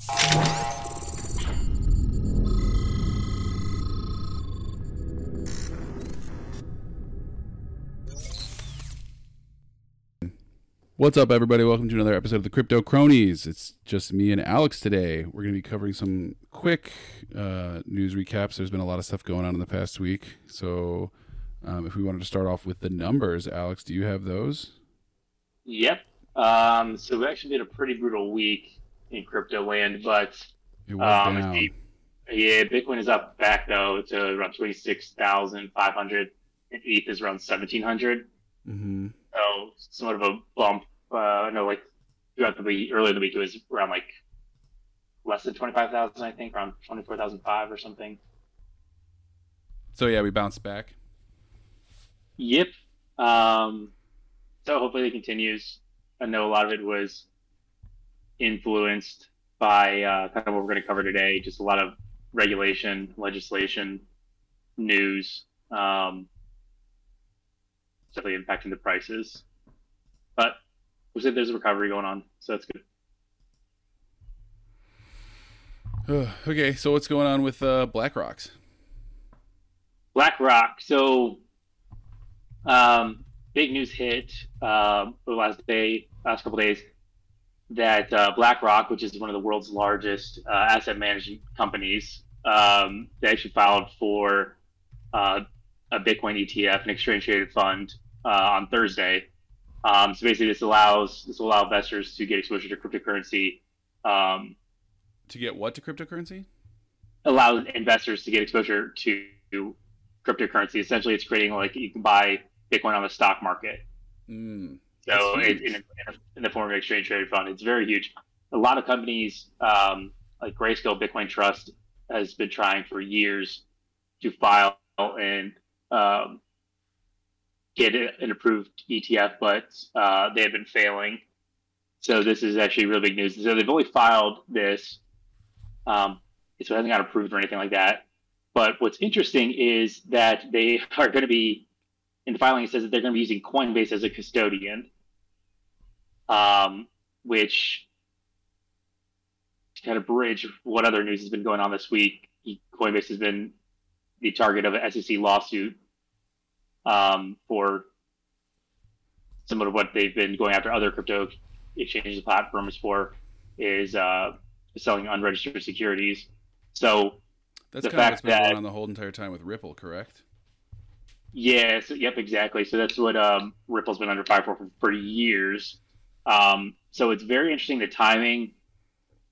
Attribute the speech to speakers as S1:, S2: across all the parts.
S1: What's up, everybody? Welcome to another episode of the Crypto Cronies. It's just me and Alex today. We're going to be covering some quick uh, news recaps. There's been a lot of stuff going on in the past week. So, um, if we wanted to start off with the numbers, Alex, do you have those?
S2: Yep. Um, so we actually did a pretty brutal week in crypto land, but
S1: It was
S2: um,
S1: down.
S2: yeah, Bitcoin is up back though to around twenty six thousand five hundred, and ETH is around seventeen hundred.
S1: Mm-hmm.
S2: So somewhat of a bump. Uh, no, like throughout the week, earlier in the week, it was around like less than twenty five thousand, I think, around twenty four thousand five or something.
S1: So yeah, we bounced back.
S2: Yep. Um, so hopefully it continues. I know a lot of it was influenced by uh, kind of what we're going to cover today. Just a lot of regulation, legislation, news, um, definitely impacting the prices. But we said there's a recovery going on, so that's good.
S1: okay, so what's going on with uh, BlackRock's?
S2: BlackRock. So, um, big news hit uh, the last day, last couple days, that uh, BlackRock, which is one of the world's largest uh, asset management companies, um, they actually filed for uh, a Bitcoin ETF, an exchange traded fund, uh, on Thursday. Um, so basically, this allows this will allow investors to get exposure to cryptocurrency. Um,
S1: To get what to cryptocurrency?
S2: allows investors to get exposure to cryptocurrency. Essentially, it's creating like you can buy Bitcoin on the stock market.
S1: Mm.
S2: So it, in, in, in the form of an exchange traded fund, it's very huge. A lot of companies um, like Grayscale Bitcoin Trust has been trying for years to file and um, get an approved ETF, but uh, they have been failing. So this is actually really big news. So they've only filed this. Um, so it hasn't got approved or anything like that. But what's interesting is that they are going to be in the filing. It says that they're going to be using Coinbase as a custodian, um, which to kind of bridge what other news has been going on this week. Coinbase has been the target of an SEC lawsuit um, for similar to what they've been going after other crypto exchanges and platforms for is uh, selling unregistered securities. So
S1: That's
S2: The
S1: kind of what's
S2: fact
S1: been going
S2: that-
S1: on the whole entire time with Ripple, correct?
S2: Yes. yep, exactly. So that's what um, Ripple's been under fire for, for years. Um, so it's very interesting the timing.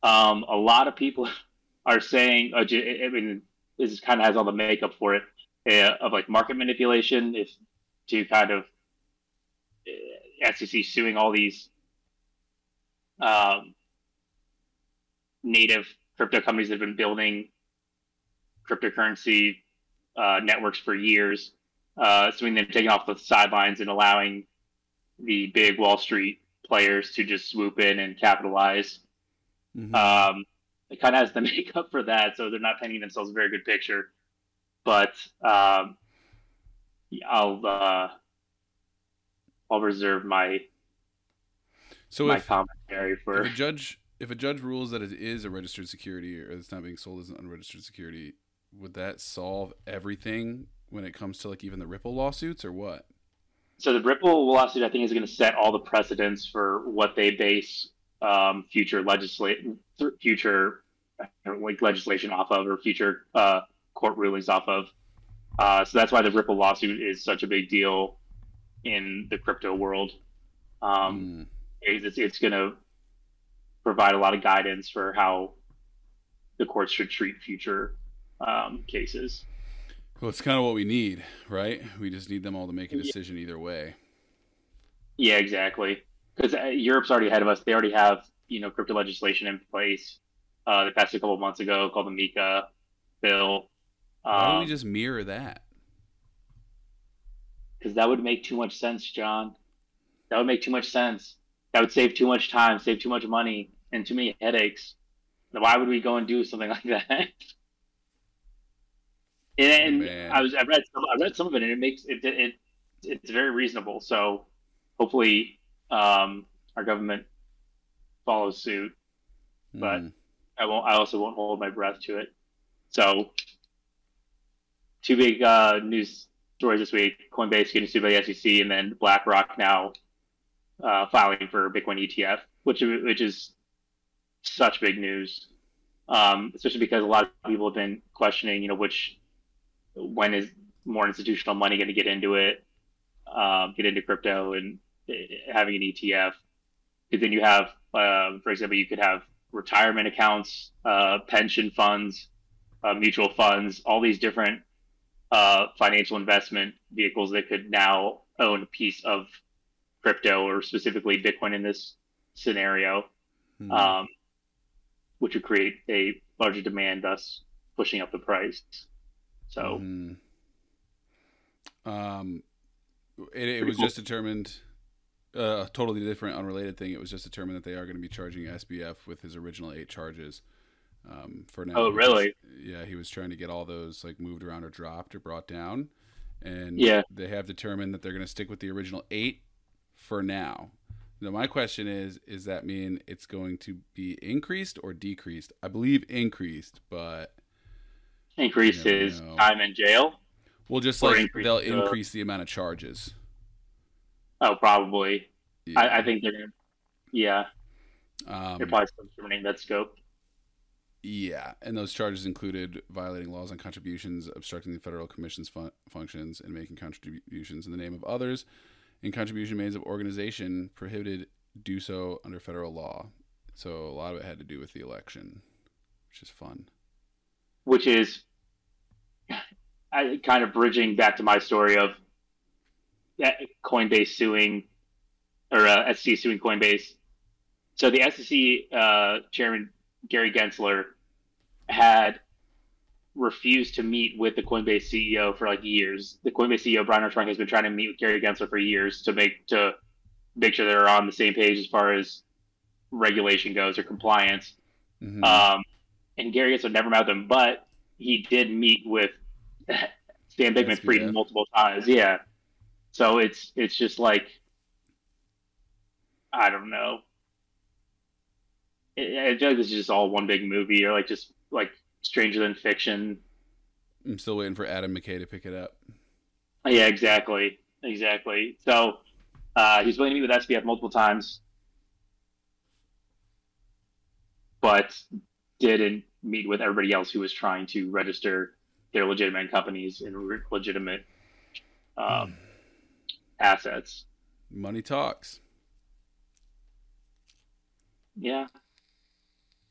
S2: Um, a lot of people are saying, I mean, this kind of has all the makeup for it uh, of like market manipulation, if to kind of uh, SEC suing all these um, native crypto companies that have been building cryptocurrency uh, networks for years uh, suing them taking off the sidelines and allowing the big Wall Street players to just swoop in and capitalize.
S1: Mhm.
S2: Um, it kind of has the makeup for that, so they're not painting themselves a very good picture. But um, I'll uh, I'll reserve my
S1: so
S2: my
S1: if,
S2: commentary for.
S1: if a judge if a judge rules that it is a registered security or it's not being sold as an unregistered security, would that solve everything when it comes to like even the Ripple lawsuits or what?
S2: So the Ripple lawsuit, I think, is going to set all the precedents for what they base um, future legislate future like legislation off of, or future uh, court rulings off of. Uh, so that's why the Ripple lawsuit is such a big deal in the crypto world. Um,
S1: Mm.
S2: it's, it's going to provide a lot of guidance for how the courts should treat future um, cases.
S1: Well, it's kind of what we need, right? We just need them all to make a decision either way.
S2: Yeah, exactly. Because uh, Europe's already ahead of us. They already have you know crypto legislation in place. Uh, they passed a couple of months ago called the MiCA bill.
S1: Why don't we
S2: Um,
S1: just mirror that?
S2: Because that would make too much sense, John. That would make too much sense. That would save too much time, save too much money, and too many headaches. Why would we go and do something like that? And
S1: Man.
S2: I was I read some, I read some of it, and it makes it it it's very reasonable. So hopefully, um, our government follows suit. But-
S1: Mm.
S2: I won't. I also won't hold my breath to it. So, two big uh, news stories this week: Coinbase getting sued by the SEC, and then BlackRock now uh, filing for Bitcoin ETF, which which is such big news, um, especially because a lot of people have been questioning, you know, which when is more institutional money going to get into it, um, get into crypto, and uh, having an ETF. Because then you have, uh, for example, you could have retirement accounts, uh, pension funds, uh, mutual funds, all these different uh, financial investment vehicles that could now own a piece of crypto or specifically Bitcoin in this scenario, mm-hmm. um, which would create a larger demand, thus pushing up the price. So,
S1: mm-hmm. um, it, it was cool. just determined uh, a totally different, unrelated thing. It was just determined that they are going to be charging SBF with his original eight charges. Um, for now.
S2: Oh, really?
S1: yeah, he was trying to get all those like moved around or dropped or brought down, and
S2: yeah,
S1: they have determined that they're going to stick with the original eight for now. Now, my question is: Is that mean it's going to be increased or decreased? I believe increased, but
S2: increase is time in jail.
S1: Well, just like increase they'll the... increase the amount of charges.
S2: Oh, probably. Yeah. I, I, think they're gonna. Yeah. Um, they're probably determining that scope.
S1: Yeah, and those charges included violating laws on contributions, obstructing the federal commission's fun- functions, and making contributions in the name of others. And contribution made of organization prohibited do so under federal law. So a lot of it had to do with the election, which is fun.
S2: Which is I, kind of bridging back to my story of Coinbase suing or uh, SEC suing Coinbase. So the SEC uh, chairman Gary Gensler had refused to meet with the Coinbase CEO for like years. The Coinbase CEO Brian Armstrong has been trying to meet with Gary Gensler for years to make to make sure they're on the same page as far as regulation goes or compliance. Mm-hmm. Um, and Gary Gensler never met them, but he did meet with Stan Bankman-Fried multiple times. Yeah. So it's it's just like I don't know. I feel like this is just all one big movie, or like just like Stranger Than Fiction.
S1: I'm still waiting for Adam McKay to pick it up.
S2: Yeah, exactly, exactly. So uh, he's willing to meet with SBF multiple times, but didn't meet with everybody else who was trying to register their legitimate companies and legitimate um, assets.
S1: Money talks.
S2: Yeah.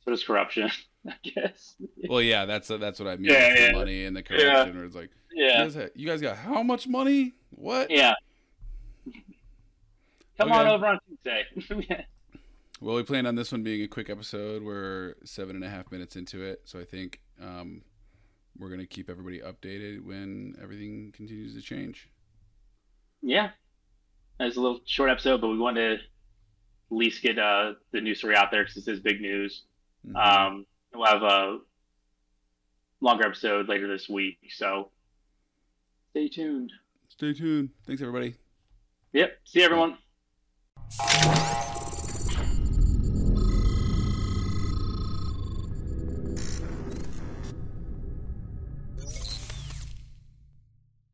S2: So does corruption. I guess.
S1: Well, yeah, that's that's what I mean. Yeah, yeah. The money and the corruption, yeah. where it's like,
S2: yeah,
S1: you guys, have, you guys, got how much money? What?
S2: Yeah. Come okay. on over on Tuesday.
S1: well, we planned on this one being a quick episode. We're seven and a half minutes into it, so I think um, we're gonna keep everybody updated when everything continues to change.
S2: Yeah, it's a little short episode, but we wanted to at least get uh, the news story out there because this is big news. Mm-hmm. Um, we'll have a longer episode later this week. So stay tuned.
S1: Stay tuned. Thanks, everybody.
S2: Yep. See everyone.